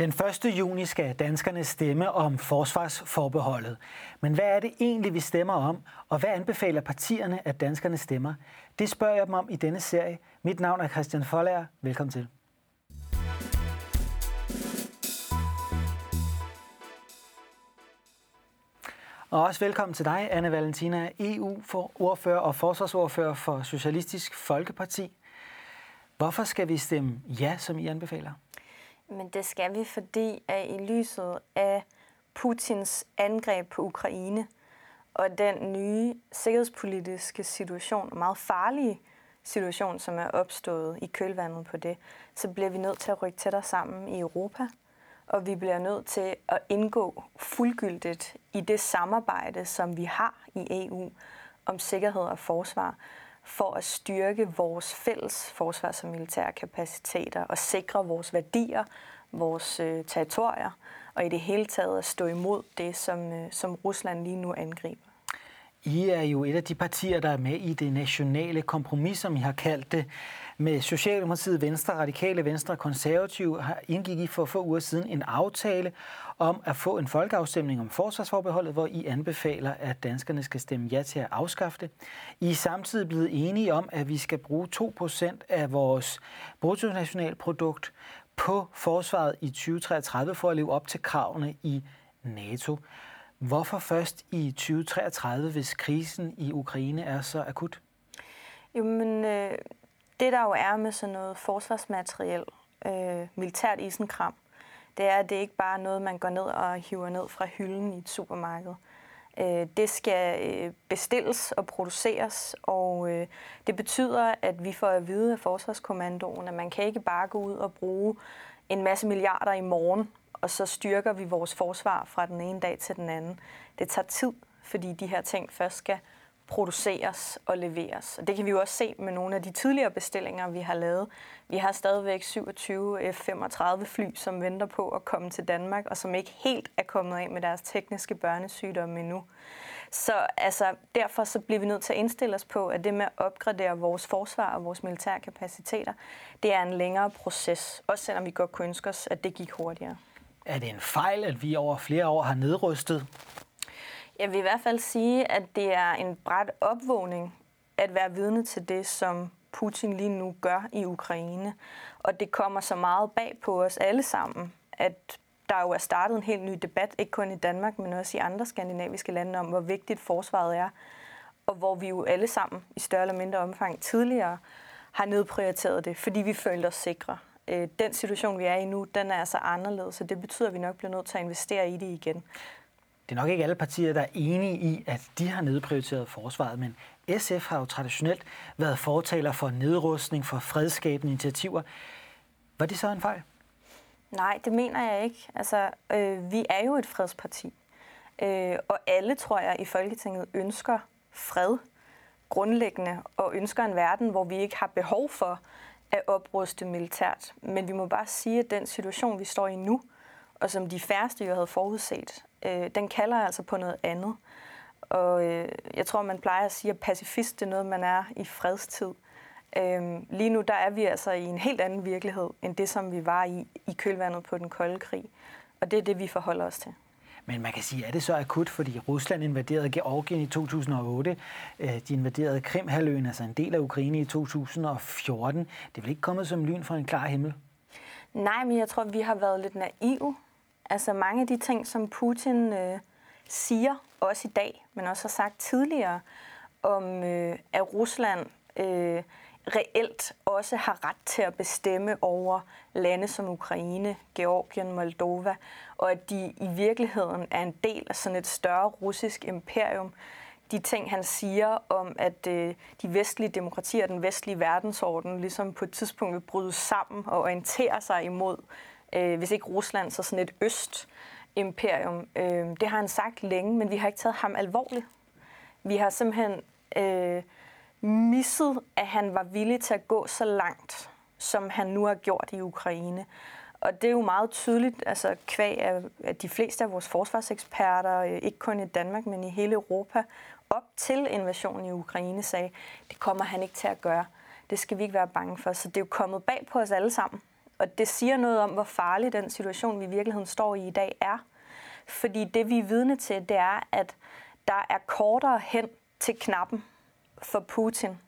Den 1. juni skal danskerne stemme om forsvarsforbeholdet. Men hvad er det egentlig, vi stemmer om, og hvad anbefaler partierne, at danskerne stemmer? Det spørger jeg dem om i denne serie. Mit navn er Christian Folager. Velkommen til. Og også velkommen til dig, Anne Valentina, EU-ordfører og forsvarsordfører for Socialistisk Folkeparti. Hvorfor skal vi stemme ja, som I anbefaler? Men det skal vi, fordi at i lyset af Putins angreb på Ukraine og den nye sikkerhedspolitiske situation, meget farlige situation, som er opstået i kølvandet på det, så bliver vi nødt til at rykke tættere sammen i Europa, og vi bliver nødt til at indgå fuldgyldigt i det samarbejde, som vi har i EU om sikkerhed og forsvar, for at styrke vores fælles forsvars- og militære kapaciteter og sikre vores værdier, vores øh, territorier, og i det hele taget at stå imod det, som, øh, som Rusland lige nu angriber. I er jo et af de partier, der er med i det nationale kompromis, som I har kaldt det, med Socialdemokratiet, Venstre, Radikale Venstre og Konservative har indgik I for få uger siden en aftale om at få en folkeafstemning om forsvarsforbeholdet, hvor I anbefaler, at danskerne skal stemme ja til at afskaffe det. I er samtidig blevet enige om, at vi skal bruge 2% af vores bruttonationalprodukt på forsvaret i 2033 for at leve op til kravene i NATO. Hvorfor først i 2033, hvis krisen i Ukraine er så akut? Jo, men øh, det der jo er med sådan noget forsvarsmateriel, øh, militært isenkram, det er, at det ikke bare er noget, man går ned og hiver ned fra hylden i et supermarked. Øh, det skal øh, bestilles og produceres, og øh, det betyder, at vi får at vide af Forsvarskommandoen, at man kan ikke bare gå ud og bruge en masse milliarder i morgen, og så styrker vi vores forsvar fra den ene dag til den anden. Det tager tid, fordi de her ting først skal produceres og leveres. Og det kan vi jo også se med nogle af de tidligere bestillinger, vi har lavet. Vi har stadigvæk 27 øh, F-35 fly, som venter på at komme til Danmark, og som ikke helt er kommet af med deres tekniske børnesygdomme endnu. Så altså, derfor så bliver vi nødt til at indstille os på, at det med at opgradere vores forsvar og vores militære kapaciteter, det er en længere proces, også selvom vi godt kunne ønske os, at det gik hurtigere. Er det en fejl, at vi over flere år har nedrustet? Jeg vil i hvert fald sige, at det er en bræt opvågning at være vidne til det, som Putin lige nu gør i Ukraine. Og det kommer så meget bag på os alle sammen, at der jo er startet en helt ny debat, ikke kun i Danmark, men også i andre skandinaviske lande, om hvor vigtigt forsvaret er, og hvor vi jo alle sammen i større eller mindre omfang tidligere har nedprioriteret det, fordi vi følte os sikre. Øh, den situation, vi er i nu, den er altså anderledes, så det betyder, at vi nok bliver nødt til at investere i det igen. Det er nok ikke alle partier, der er enige i, at de har nedprioriteret forsvaret, men SF har jo traditionelt været fortaler for nedrustning, for fredskabende initiativer. Var det så en fejl? Nej, det mener jeg ikke. Altså, øh, vi er jo et fredsparti, øh, og alle, tror jeg, i Folketinget ønsker fred grundlæggende, og ønsker en verden, hvor vi ikke har behov for at opruste militært. Men vi må bare sige, at den situation, vi står i nu, og som de færreste jo havde forudset, øh, den kalder altså på noget andet. Og øh, jeg tror, man plejer at sige, at pacifist det er noget, man er i fredstid. Øh, lige nu der er vi altså i en helt anden virkelighed, end det, som vi var i i kølvandet på den kolde krig. Og det er det, vi forholder os til. Men man kan sige, er det så akut, fordi Rusland invaderede Georgien i 2008, øh, de invaderede Krimhaløen, altså en del af Ukraine i 2014. Det er vel ikke kommet som lyn fra en klar himmel? Nej, men jeg tror, vi har været lidt naive Altså mange af de ting, som Putin øh, siger, også i dag, men også har sagt tidligere, om øh, at Rusland øh, reelt også har ret til at bestemme over lande som Ukraine, Georgien, Moldova, og at de i virkeligheden er en del af sådan et større russisk imperium. De ting, han siger om, at øh, de vestlige demokratier og den vestlige verdensorden ligesom på et tidspunkt vil bryde sammen og orientere sig imod øh, hvis ikke Rusland, så sådan et øst-imperium. Øh, det har han sagt længe, men vi har ikke taget ham alvorligt. Vi har simpelthen øh, misset, at han var villig til at gå så langt, som han nu har gjort i Ukraine. Og det er jo meget tydeligt, altså kvæg af, at de fleste af vores forsvarseksperter, øh, ikke kun i Danmark, men i hele Europa, op til invasionen i Ukraine sagde, det kommer han ikke til at gøre. Det skal vi ikke være bange for. Så det er jo kommet bag på os alle sammen og det siger noget om, hvor farlig den situation, vi i virkeligheden står i i dag, er. Fordi det, vi er vidne til, det er, at der er kortere hen til knappen for Putin,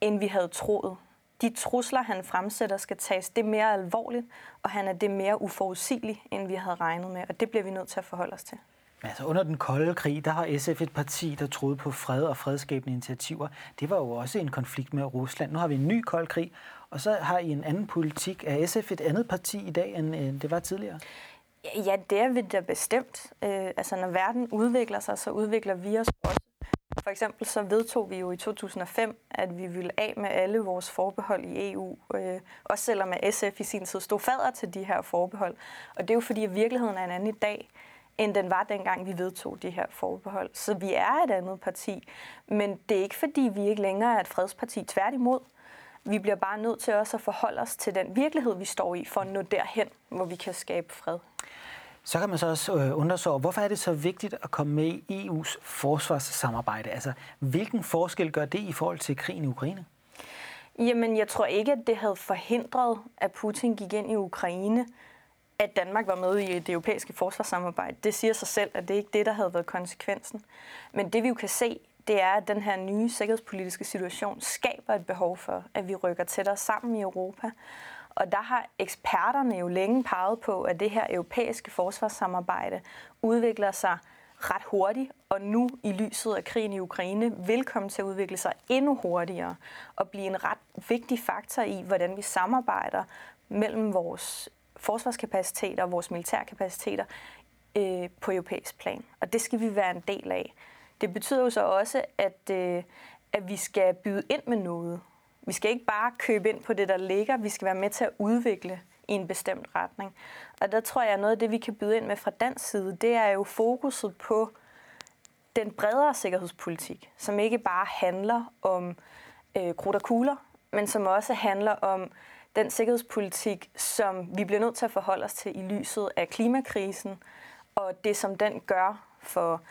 end vi havde troet. De trusler, han fremsætter, skal tages det mere alvorligt, og han er det mere uforudsigeligt, end vi havde regnet med. Og det bliver vi nødt til at forholde os til. Altså under den kolde krig, der har SF et parti, der troede på fred og fredskabende initiativer. Det var jo også en konflikt med Rusland. Nu har vi en ny kold krig, og så har I en anden politik. Er SF et andet parti i dag, end det var tidligere? Ja, det er vi da bestemt. Øh, altså, når verden udvikler sig, så udvikler vi os også. For eksempel så vedtog vi jo i 2005, at vi ville af med alle vores forbehold i EU. Øh, også selvom at SF i sin tid stod fader til de her forbehold. Og det er jo fordi, at virkeligheden er en anden i dag end den var dengang, vi vedtog de her forbehold. Så vi er et andet parti, men det er ikke fordi, vi ikke længere er et fredsparti. Tværtimod, vi bliver bare nødt til også at forholde os til den virkelighed, vi står i, for at nå derhen, hvor vi kan skabe fred. Så kan man så også øh, undre sig over, hvorfor er det så vigtigt at komme med i EU's forsvarssamarbejde? Altså, hvilken forskel gør det i forhold til krigen i Ukraine? Jamen, jeg tror ikke, at det havde forhindret, at Putin gik ind i Ukraine, at Danmark var med i det europæiske forsvarssamarbejde. Det siger sig selv, at det ikke er det, der havde været konsekvensen. Men det vi jo kan se, det er, at den her nye sikkerhedspolitiske situation skaber et behov for, at vi rykker tættere sammen i Europa. Og der har eksperterne jo længe peget på, at det her europæiske forsvarssamarbejde udvikler sig ret hurtigt, og nu i lyset af krigen i Ukraine vil komme til at udvikle sig endnu hurtigere og blive en ret vigtig faktor i, hvordan vi samarbejder mellem vores forsvarskapaciteter og vores militærkapaciteter øh, på europæisk plan. Og det skal vi være en del af. Det betyder jo så også, at, øh, at vi skal byde ind med noget. Vi skal ikke bare købe ind på det, der ligger. Vi skal være med til at udvikle i en bestemt retning. Og der tror jeg, at noget af det, vi kan byde ind med fra dansk side, det er jo fokuset på den bredere sikkerhedspolitik, som ikke bare handler om øh, krudt og kugler, men som også handler om den sikkerhedspolitik, som vi bliver nødt til at forholde os til i lyset af klimakrisen, og det, som den gør for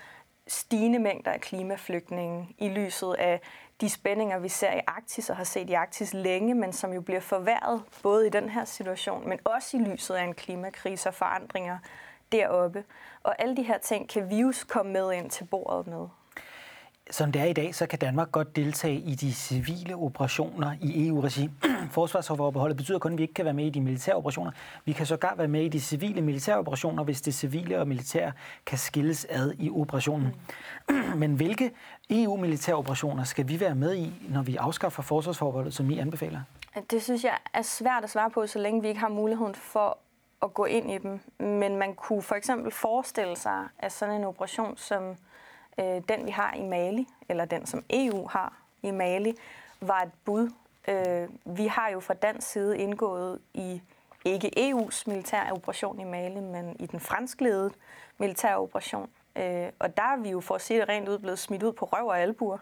stigende mængder af klimaflygtninge i lyset af de spændinger, vi ser i Arktis og har set i Arktis længe, men som jo bliver forværret både i den her situation, men også i lyset af en klimakrise og forandringer deroppe. Og alle de her ting kan vi jo komme med ind til bordet med. Som det er i dag, så kan Danmark godt deltage i de civile operationer i EU-regi. Forsvarsforbeholdet betyder kun, at vi ikke kan være med i de militære operationer. Vi kan sågar være med i de civile militære operationer, hvis det civile og militære kan skilles ad i operationen. Mm. Men hvilke EU-militære operationer skal vi være med i, når vi afskaffer forsvarsforbeholdet, som I anbefaler? Det synes jeg er svært at svare på, så længe vi ikke har muligheden for at gå ind i dem. Men man kunne for eksempel forestille sig, at sådan en operation som øh, den vi har i Mali, eller den som EU har i Mali, var et bud. Øh, vi har jo fra dansk side indgået i ikke EU's militære operation i Mali, men i den franskledede militære operation. Øh, og der er vi jo, for at sige det rent ud, blevet smidt ud på røv og albuer.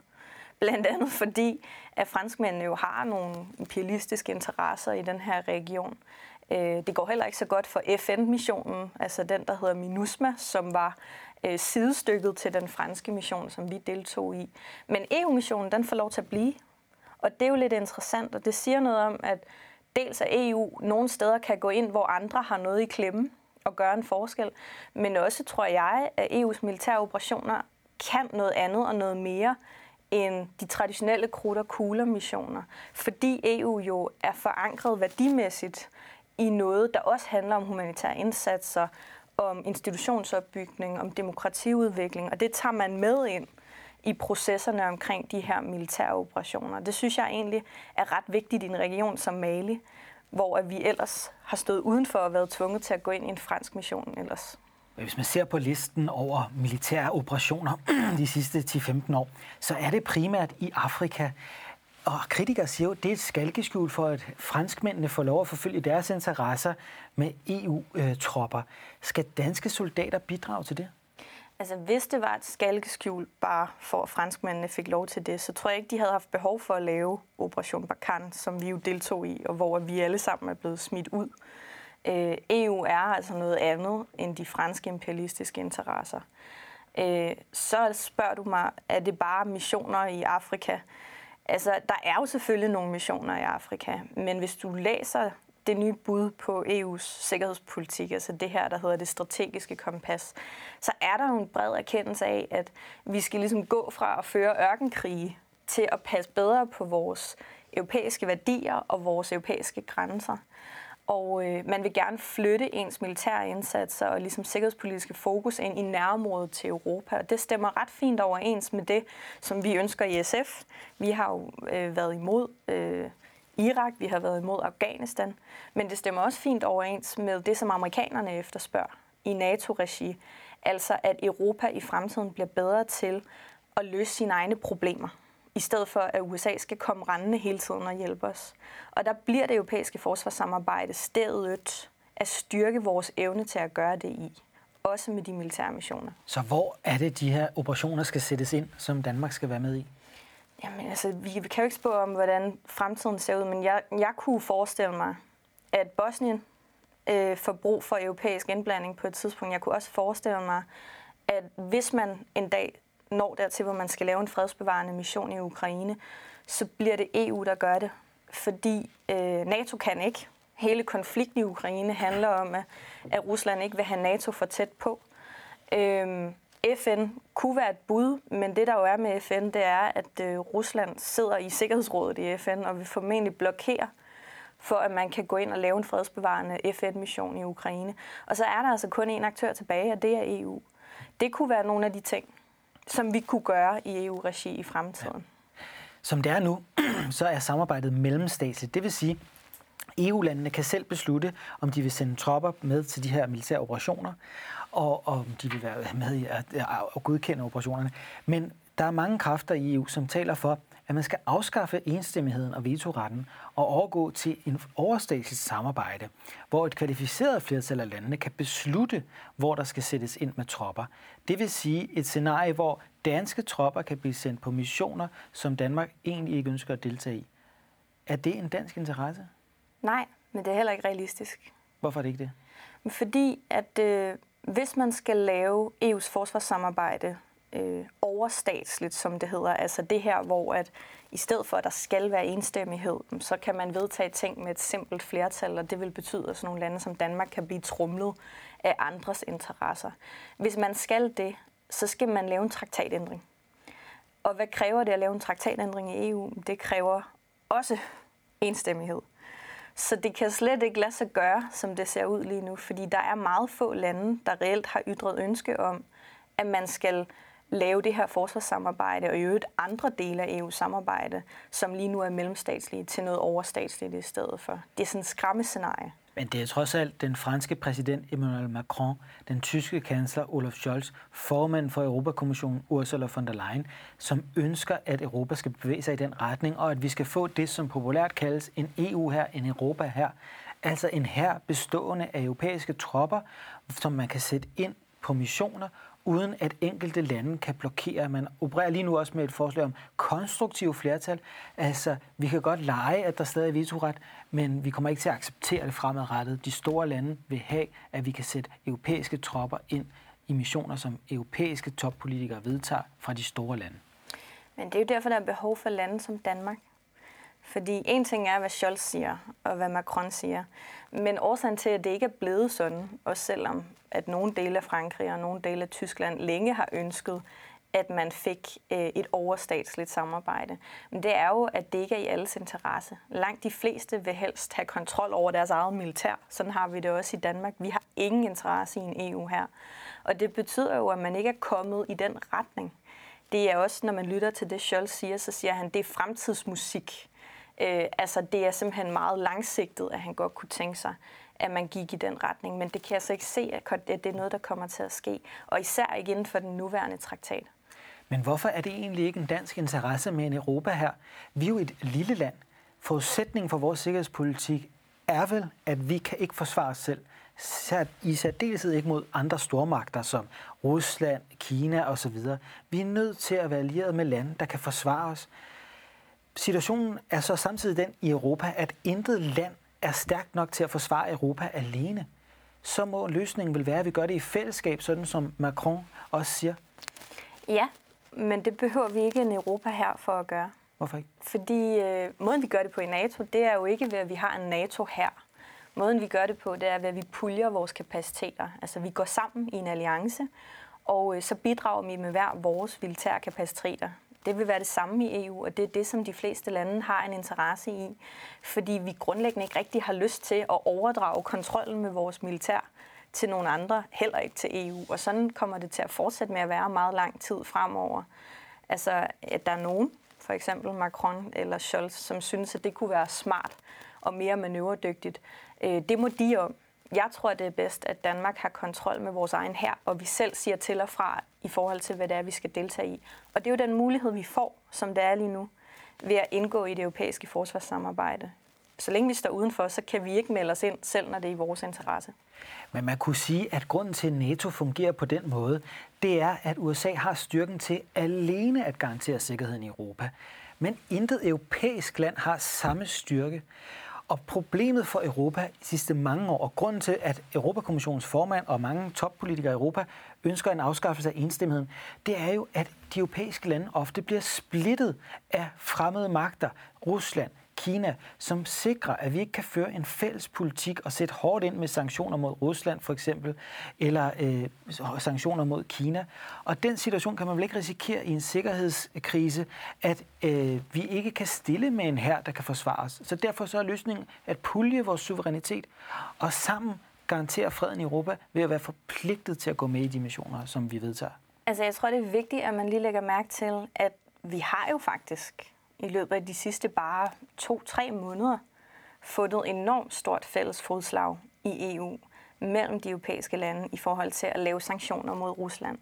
Blandt andet fordi, at franskmændene jo har nogle imperialistiske interesser i den her region. Øh, det går heller ikke så godt for FN-missionen, altså den, der hedder MINUSMA, som var øh, sidestykket til den franske mission, som vi deltog i. Men EU-missionen, den får lov til at blive. Og det er jo lidt interessant, og det siger noget om, at dels at EU nogle steder kan gå ind, hvor andre har noget i klemme og gøre en forskel, men også tror jeg, at EU's militære operationer kan noget andet og noget mere end de traditionelle krudt- og kugler-missioner, fordi EU jo er forankret værdimæssigt i noget, der også handler om humanitære indsatser, om institutionsopbygning, om demokratiudvikling, og det tager man med ind i processerne omkring de her militære operationer. Det synes jeg egentlig er ret vigtigt i en region som Mali, hvor vi ellers har stået udenfor og været tvunget til at gå ind i en fransk mission ellers. Hvis man ser på listen over militære operationer de sidste 10-15 år, så er det primært i Afrika. Og kritikere siger jo, at det er et skalkeskjul for, at franskmændene får lov at forfølge deres interesser med EU-tropper. Skal danske soldater bidrage til det? Altså, hvis det var et skalkeskjul bare for, at franskmændene fik lov til det, så tror jeg ikke, de havde haft behov for at lave Operation Barkan, som vi jo deltog i, og hvor vi alle sammen er blevet smidt ud. Øh, EU er altså noget andet end de franske imperialistiske interesser. Øh, så spørger du mig, er det bare missioner i Afrika? Altså, der er jo selvfølgelig nogle missioner i Afrika, men hvis du læser det nye bud på EU's sikkerhedspolitik, altså det her, der hedder det strategiske kompas, så er der jo en bred erkendelse af, at vi skal ligesom gå fra at føre ørkenkrige til at passe bedre på vores europæiske værdier og vores europæiske grænser. Og øh, man vil gerne flytte ens militære indsatser og ligesom sikkerhedspolitiske fokus ind i nærområdet til Europa. Og det stemmer ret fint overens med det, som vi ønsker i SF. Vi har jo øh, været imod øh, Irak, vi har været imod Afghanistan, men det stemmer også fint overens med det, som amerikanerne efterspørger i NATO-regi. Altså at Europa i fremtiden bliver bedre til at løse sine egne problemer i stedet for at USA skal komme rendende hele tiden og hjælpe os. Og der bliver det europæiske forsvarssamarbejde stedet at styrke vores evne til at gøre det i. Også med de militære missioner. Så hvor er det, de her operationer skal sættes ind, som Danmark skal være med i? Jamen altså, vi kan jo ikke spå om, hvordan fremtiden ser ud, men jeg, jeg kunne forestille mig, at Bosnien øh, får brug for europæisk indblanding på et tidspunkt. Jeg kunne også forestille mig, at hvis man en dag når dertil, hvor man skal lave en fredsbevarende mission i Ukraine, så bliver det EU, der gør det. Fordi øh, NATO kan ikke. Hele konflikten i Ukraine handler om, at, at Rusland ikke vil have NATO for tæt på. Øh, FN kunne være et bud, men det der jo er med FN, det er, at øh, Rusland sidder i Sikkerhedsrådet i FN og vil formentlig blokere for at man kan gå ind og lave en fredsbevarende FN-mission i Ukraine. Og så er der altså kun én aktør tilbage, og det er EU. Det kunne være nogle af de ting, som vi kunne gøre i EU-regi i fremtiden. Ja. Som det er nu, så er samarbejdet mellemstatsligt. Det vil sige, EU-landene kan selv beslutte, om de vil sende tropper med til de her militære operationer, og om de vil være med i at, at godkende operationerne. Men der er mange kræfter i EU, som taler for, at man skal afskaffe enstemmigheden og vetoretten og overgå til en overstatsligt samarbejde, hvor et kvalificeret flertal af landene kan beslutte, hvor der skal sættes ind med tropper. Det vil sige et scenarie, hvor danske tropper kan blive sendt på missioner, som Danmark egentlig ikke ønsker at deltage i. Er det en dansk interesse? Nej, men det er heller ikke realistisk. Hvorfor er det ikke det? Fordi at øh, hvis man skal lave EU's forsvarssamarbejde øh, overstatsligt, som det hedder. Altså det her, hvor at i stedet for, at der skal være enstemmighed, så kan man vedtage ting med et simpelt flertal, og det vil betyde, at sådan nogle lande som Danmark kan blive trumlet af andres interesser. Hvis man skal det, så skal man lave en traktatændring. Og hvad kræver det at lave en traktatændring i EU? Det kræver også enstemmighed. Så det kan slet ikke lade sig gøre, som det ser ud lige nu, fordi der er meget få lande, der reelt har ytret ønske om, at man skal lave det her forsvarssamarbejde, og i øvrigt andre dele af EU-samarbejde, som lige nu er mellemstatslige, til noget overstatsligt i stedet for. Det er sådan et skræmmescenarie. Men det er trods alt den franske præsident Emmanuel Macron, den tyske kansler Olaf Scholz, formand for Europakommissionen Ursula von der Leyen, som ønsker, at Europa skal bevæge sig i den retning, og at vi skal få det, som populært kaldes en EU her, en Europa her. Altså en her bestående af europæiske tropper, som man kan sætte ind på missioner uden at enkelte lande kan blokere. Man opererer lige nu også med et forslag om konstruktiv flertal. Altså, vi kan godt lege, at der stadig er vetoret, men vi kommer ikke til at acceptere det fremadrettet. De store lande vil have, at vi kan sætte europæiske tropper ind i missioner, som europæiske toppolitikere vedtager fra de store lande. Men det er jo derfor, der er behov for lande som Danmark. Fordi en ting er, hvad Scholz siger, og hvad Macron siger. Men årsagen til, at det ikke er blevet sådan, også selvom at nogle dele af Frankrig og nogle dele af Tyskland længe har ønsket, at man fik øh, et overstatsligt samarbejde. Men det er jo, at det ikke er i alles interesse. Langt de fleste vil helst have kontrol over deres eget militær. Sådan har vi det også i Danmark. Vi har ingen interesse i en EU her. Og det betyder jo, at man ikke er kommet i den retning. Det er også, når man lytter til det, Scholz siger, så siger han, det er fremtidsmusik. Øh, altså, det er simpelthen meget langsigtet, at han godt kunne tænke sig, at man gik i den retning. Men det kan jeg så ikke se, at det er noget, der kommer til at ske. Og især ikke inden for den nuværende traktat. Men hvorfor er det egentlig ikke en dansk interesse med en Europa her? Vi er jo et lille land. Forudsætningen for vores sikkerhedspolitik er vel, at vi kan ikke forsvare os selv. I særdeleshed ikke mod andre stormagter som Rusland, Kina osv. Vi er nødt til at være allieret med lande, der kan forsvare os. Situationen er så samtidig den i Europa, at intet land er stærkt nok til at forsvare Europa alene. Så må løsningen vel være, at vi gør det i fællesskab, sådan som Macron også siger. Ja, men det behøver vi ikke en Europa her for at gøre. Hvorfor ikke? Fordi øh, måden, vi gør det på i NATO, det er jo ikke ved, at vi har en NATO her. Måden vi gør det på, det er ved at vi puljer vores kapaciteter. Altså vi går sammen i en alliance, og øh, så bidrager vi med hver vores militære kapaciteter. Det vil være det samme i EU, og det er det, som de fleste lande har en interesse i, fordi vi grundlæggende ikke rigtig har lyst til at overdrage kontrollen med vores militær til nogle andre, heller ikke til EU. Og sådan kommer det til at fortsætte med at være meget lang tid fremover. Altså, at der er nogen, for eksempel Macron eller Scholz, som synes, at det kunne være smart og mere manøvredygtigt. Øh, det må de om. Jeg tror, det er bedst, at Danmark har kontrol med vores egen her, og vi selv siger til og fra i forhold til, hvad det er, vi skal deltage i. Og det er jo den mulighed, vi får, som det er lige nu, ved at indgå i det europæiske forsvarssamarbejde. Så længe vi står udenfor, så kan vi ikke melde os ind, selv når det er i vores interesse. Men man kunne sige, at grunden til, at NATO fungerer på den måde, det er, at USA har styrken til alene at garantere sikkerheden i Europa. Men intet europæisk land har samme styrke. Og problemet for Europa i sidste mange år, og grunden til, at Europakommissionens formand og mange toppolitikere i Europa ønsker en afskaffelse af enstemmigheden, det er jo, at de europæiske lande ofte bliver splittet af fremmede magter. Rusland, Kina, som sikrer, at vi ikke kan føre en fælles politik og sætte hårdt ind med sanktioner mod Rusland for eksempel, eller øh, sanktioner mod Kina. Og den situation kan man vel ikke risikere i en sikkerhedskrise, at øh, vi ikke kan stille med en her, der kan forsvare os. Så derfor så er løsningen at pulje vores suverænitet og sammen garantere freden i Europa ved at være forpligtet til at gå med i de missioner, som vi vedtager. Altså jeg tror, det er vigtigt, at man lige lægger mærke til, at vi har jo faktisk i løbet af de sidste bare to-tre måneder fundet enormt stort fælles fodslag i EU mellem de europæiske lande i forhold til at lave sanktioner mod Rusland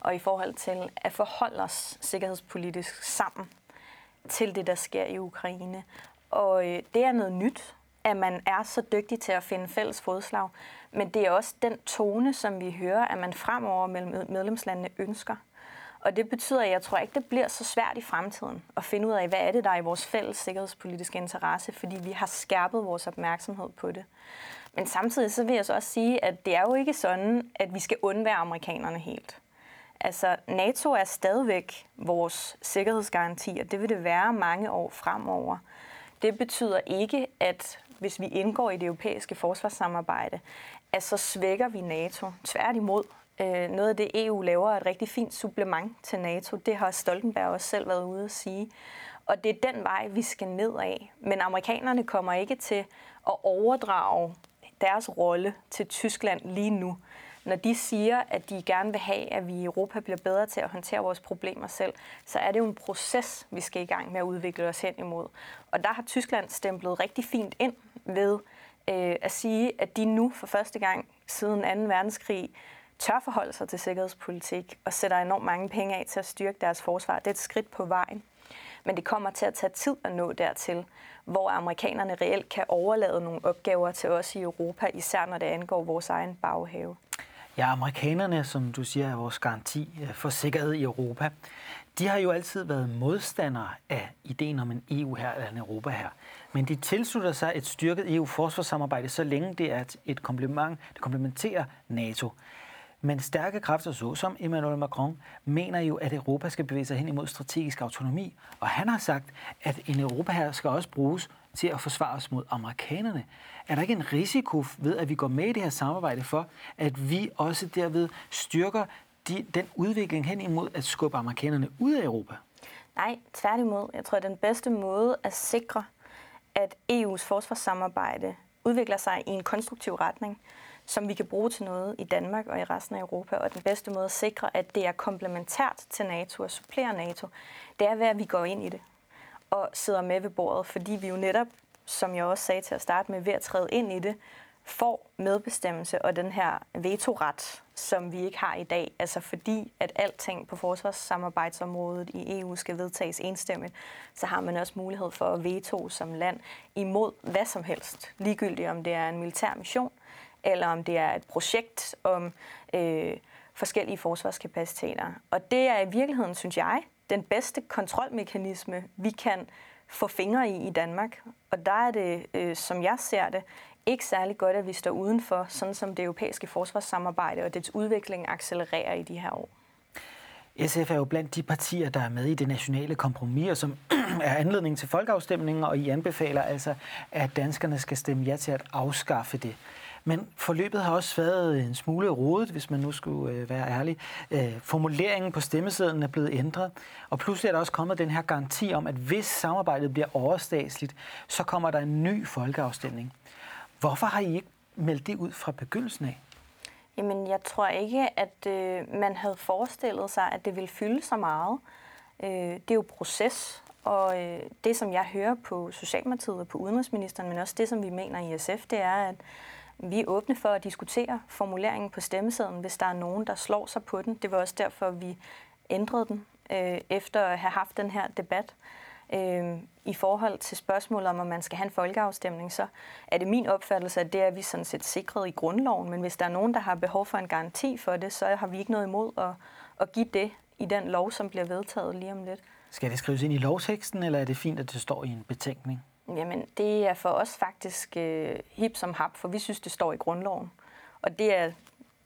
og i forhold til at forholde os sikkerhedspolitisk sammen til det, der sker i Ukraine. Og øh, det er noget nyt, at man er så dygtig til at finde fælles fodslag, men det er også den tone, som vi hører, at man fremover mellem medlemslandene ønsker. Og det betyder, at jeg tror ikke, det bliver så svært i fremtiden at finde ud af, hvad er det, der er i vores fælles sikkerhedspolitiske interesse, fordi vi har skærpet vores opmærksomhed på det. Men samtidig så vil jeg så også sige, at det er jo ikke sådan, at vi skal undvære amerikanerne helt. Altså, NATO er stadigvæk vores sikkerhedsgaranti, og det vil det være mange år fremover. Det betyder ikke, at hvis vi indgår i det europæiske forsvarssamarbejde, at så svækker vi NATO. Tværtimod, Øh, noget af det EU laver er et rigtig fint supplement til NATO. Det har Stoltenberg også selv været ude at sige. Og det er den vej, vi skal ned af. Men amerikanerne kommer ikke til at overdrage deres rolle til Tyskland lige nu. Når de siger, at de gerne vil have, at vi i Europa bliver bedre til at håndtere vores problemer selv, så er det jo en proces, vi skal i gang med at udvikle os hen imod. Og der har Tyskland stemplet rigtig fint ind ved øh, at sige, at de nu for første gang siden 2. verdenskrig tør forholde sig til sikkerhedspolitik og sætter enormt mange penge af til at styrke deres forsvar. Det er et skridt på vejen. Men det kommer til at tage tid at nå dertil, hvor amerikanerne reelt kan overlade nogle opgaver til os i Europa, især når det angår vores egen baghave. Ja, amerikanerne, som du siger, er vores garanti øh, for sikkerhed i Europa. De har jo altid været modstandere af ideen om en EU her eller en Europa her. Men de tilslutter sig et styrket EU-forsvarssamarbejde, så længe det er et komplement, det komplementerer NATO. Men stærke kræfter, såsom Emmanuel Macron, mener jo, at Europa skal bevæge sig hen imod strategisk autonomi. Og han har sagt, at en Europa her skal også bruges til at forsvare os mod amerikanerne. Er der ikke en risiko ved, at vi går med i det her samarbejde for, at vi også derved styrker de, den udvikling hen imod at skubbe amerikanerne ud af Europa? Nej, tværtimod. Jeg tror, at den bedste måde at sikre, at EU's forsvarssamarbejde udvikler sig i en konstruktiv retning, som vi kan bruge til noget i Danmark og i resten af Europa. Og den bedste måde at sikre, at det er komplementært til NATO og supplerer NATO, det er ved, at vi går ind i det og sidder med ved bordet, fordi vi jo netop, som jeg også sagde til at starte med, ved at træde ind i det, får medbestemmelse og den her vetoret, som vi ikke har i dag. Altså fordi, at alting på forsvarssamarbejdsområdet i EU skal vedtages enstemmigt, så har man også mulighed for at veto som land imod hvad som helst. Ligegyldigt om det er en militær mission, eller om det er et projekt om øh, forskellige forsvarskapaciteter. Og det er i virkeligheden, synes jeg, den bedste kontrolmekanisme, vi kan få fingre i i Danmark. Og der er det, øh, som jeg ser det, ikke særlig godt, at vi står udenfor, sådan som det europæiske forsvarssamarbejde og dets udvikling accelererer i de her år. SF er jo blandt de partier, der er med i det nationale kompromis, og som er anledning til folkeafstemningen, og I anbefaler altså, at danskerne skal stemme ja til at afskaffe det. Men forløbet har også været en smule rodet, hvis man nu skulle øh, være ærlig. Øh, formuleringen på stemmesedlen er blevet ændret, og pludselig er der også kommet den her garanti om, at hvis samarbejdet bliver overstatsligt, så kommer der en ny folkeafstemning. Hvorfor har I ikke meldt det ud fra begyndelsen af? Jamen, jeg tror ikke, at øh, man havde forestillet sig, at det ville fylde så meget. Øh, det er jo proces, og øh, det, som jeg hører på Socialdemokratiet og på Udenrigsministeren, men også det, som vi mener i SF, det er, at vi er åbne for at diskutere formuleringen på stemmesedlen, hvis der er nogen, der slår sig på den. Det var også derfor, vi ændrede den øh, efter at have haft den her debat. Øh, I forhold til spørgsmålet om, om man skal have en folkeafstemning, så er det min opfattelse, at det er vi sådan set sikret i grundloven. Men hvis der er nogen, der har behov for en garanti for det, så har vi ikke noget imod at, at give det i den lov, som bliver vedtaget lige om lidt. Skal det skrives ind i lovteksten, eller er det fint, at det står i en betænkning? Jamen, det er for os faktisk øh, hip som hap, for vi synes, det står i grundloven. Og det er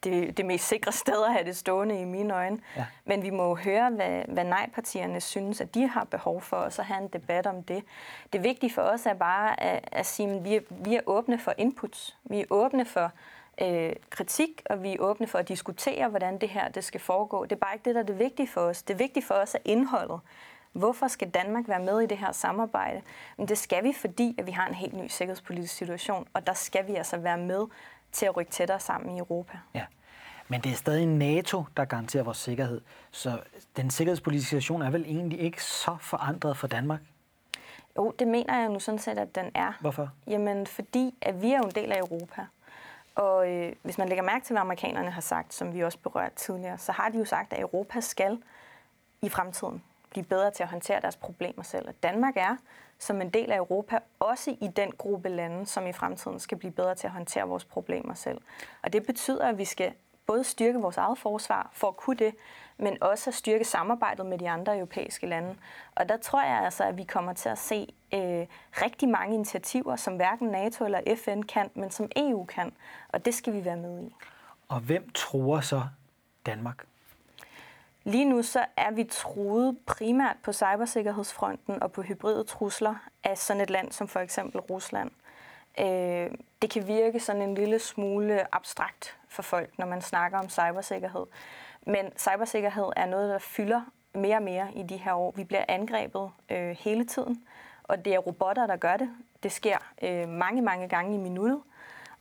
det, det mest sikre sted at have det stående i mine øjne. Ja. Men vi må høre, hvad, hvad nej-partierne synes, at de har behov for, og så have en debat om det. Det vigtige for os er bare at, at sige, at vi er, vi er åbne for inputs. Vi er åbne for øh, kritik, og vi er åbne for at diskutere, hvordan det her det skal foregå. Det er bare ikke det, der er det vigtige for os. Det vigtige for os er indholdet. Hvorfor skal Danmark være med i det her samarbejde? Men det skal vi, fordi at vi har en helt ny sikkerhedspolitisk situation, og der skal vi altså være med til at rykke tættere sammen i Europa. Ja. Men det er stadig NATO, der garanterer vores sikkerhed. Så den sikkerhedspolitiske situation er vel egentlig ikke så forandret for Danmark? Jo, det mener jeg nu sådan set, at den er. Hvorfor? Jamen, fordi at vi er jo en del af Europa. Og øh, hvis man lægger mærke til, hvad amerikanerne har sagt, som vi også berørte tidligere, så har de jo sagt, at Europa skal i fremtiden blive bedre til at håndtere deres problemer selv. Og Danmark er som en del af Europa også i den gruppe lande, som i fremtiden skal blive bedre til at håndtere vores problemer selv. Og det betyder, at vi skal både styrke vores eget forsvar for at kunne det, men også at styrke samarbejdet med de andre europæiske lande. Og der tror jeg altså, at vi kommer til at se øh, rigtig mange initiativer, som hverken NATO eller FN kan, men som EU kan. Og det skal vi være med i. Og hvem tror så Danmark? Lige nu så er vi truet primært på cybersikkerhedsfronten og på hybride trusler af sådan et land som for eksempel Rusland. Øh, det kan virke sådan en lille smule abstrakt for folk, når man snakker om cybersikkerhed. Men cybersikkerhed er noget, der fylder mere og mere i de her år. Vi bliver angrebet øh, hele tiden, og det er robotter, der gør det. Det sker øh, mange, mange gange i minuttet,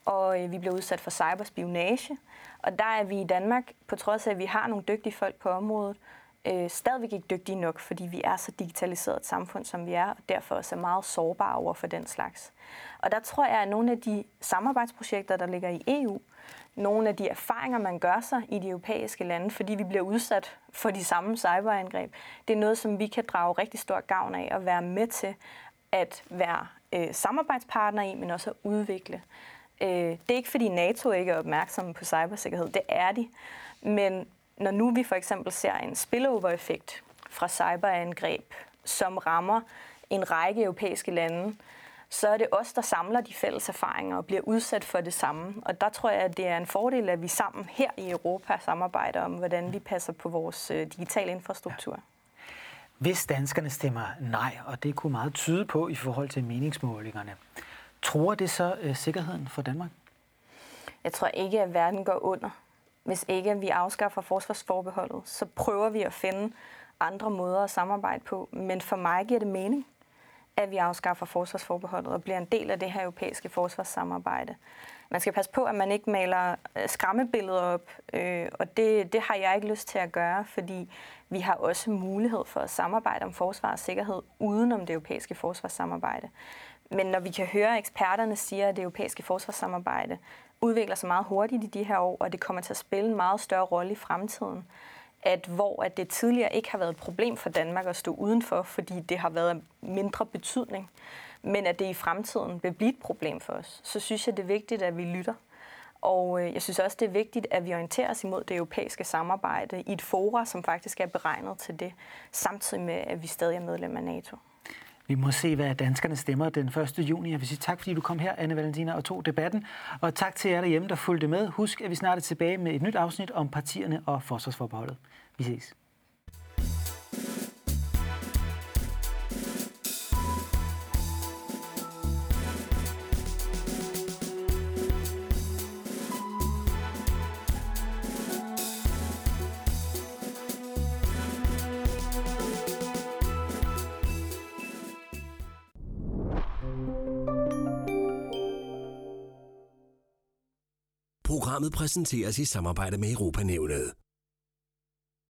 og øh, vi bliver udsat for cyberspionage. Og der er vi i Danmark, på trods af, at vi har nogle dygtige folk på området, øh, stadigvæk ikke dygtige nok, fordi vi er så digitaliseret et samfund, som vi er, og derfor også er meget sårbare over for den slags. Og der tror jeg, at nogle af de samarbejdsprojekter, der ligger i EU, nogle af de erfaringer, man gør sig i de europæiske lande, fordi vi bliver udsat for de samme cyberangreb, det er noget, som vi kan drage rigtig stor gavn af og være med til at være øh, samarbejdspartner i, men også at udvikle. Øh, det er ikke, fordi NATO ikke er opmærksomme på cybersikkerhed. Det er de. Men når nu vi for eksempel ser en spillover-effekt fra cyberangreb, som rammer en række europæiske lande, så er det os, der samler de fælles erfaringer og bliver udsat for det samme. Og der tror jeg, at det er en fordel, at vi sammen her i Europa samarbejder om, hvordan vi passer på vores øh, digitale infrastruktur. Ja. Hvis danskerne stemmer nej, og det kunne meget tyde på i forhold til meningsmålingerne, tror det så øh, sikkerheden for Danmark? Jeg tror ikke, at verden går under. Hvis ikke vi afskaffer forsvarsforbeholdet, så prøver vi at finde andre måder at samarbejde på. Men for mig giver det mening at vi afskaffer forsvarsforbeholdet og bliver en del af det her europæiske forsvarssamarbejde. Man skal passe på, at man ikke maler øh, skræmmebilleder op, øh, og det, det har jeg ikke lyst til at gøre, fordi vi har også mulighed for at samarbejde om forsvar og sikkerhed uden om det europæiske forsvarssamarbejde. Men når vi kan høre, at eksperterne siger, at det europæiske forsvarssamarbejde udvikler sig meget hurtigt i de her år, og det kommer til at spille en meget større rolle i fremtiden, at hvor at det tidligere ikke har været et problem for Danmark at stå udenfor, fordi det har været mindre betydning, men at det i fremtiden vil blive et problem for os, så synes jeg, det er vigtigt, at vi lytter. Og øh, jeg synes også, det er vigtigt, at vi orienterer os imod det europæiske samarbejde i et fora, som faktisk er beregnet til det, samtidig med, at vi stadig er medlem af NATO. Vi må se, hvad danskerne stemmer den 1. juni. Jeg vil sige tak, fordi du kom her, Anne Valentina, og tog debatten. Og tak til jer derhjemme, der fulgte med. Husk, at vi snart er tilbage med et nyt afsnit om partierne og forsvarsforbeholdet. Vi ses. Programmet præsenteres i samarbejde med Europanævnet.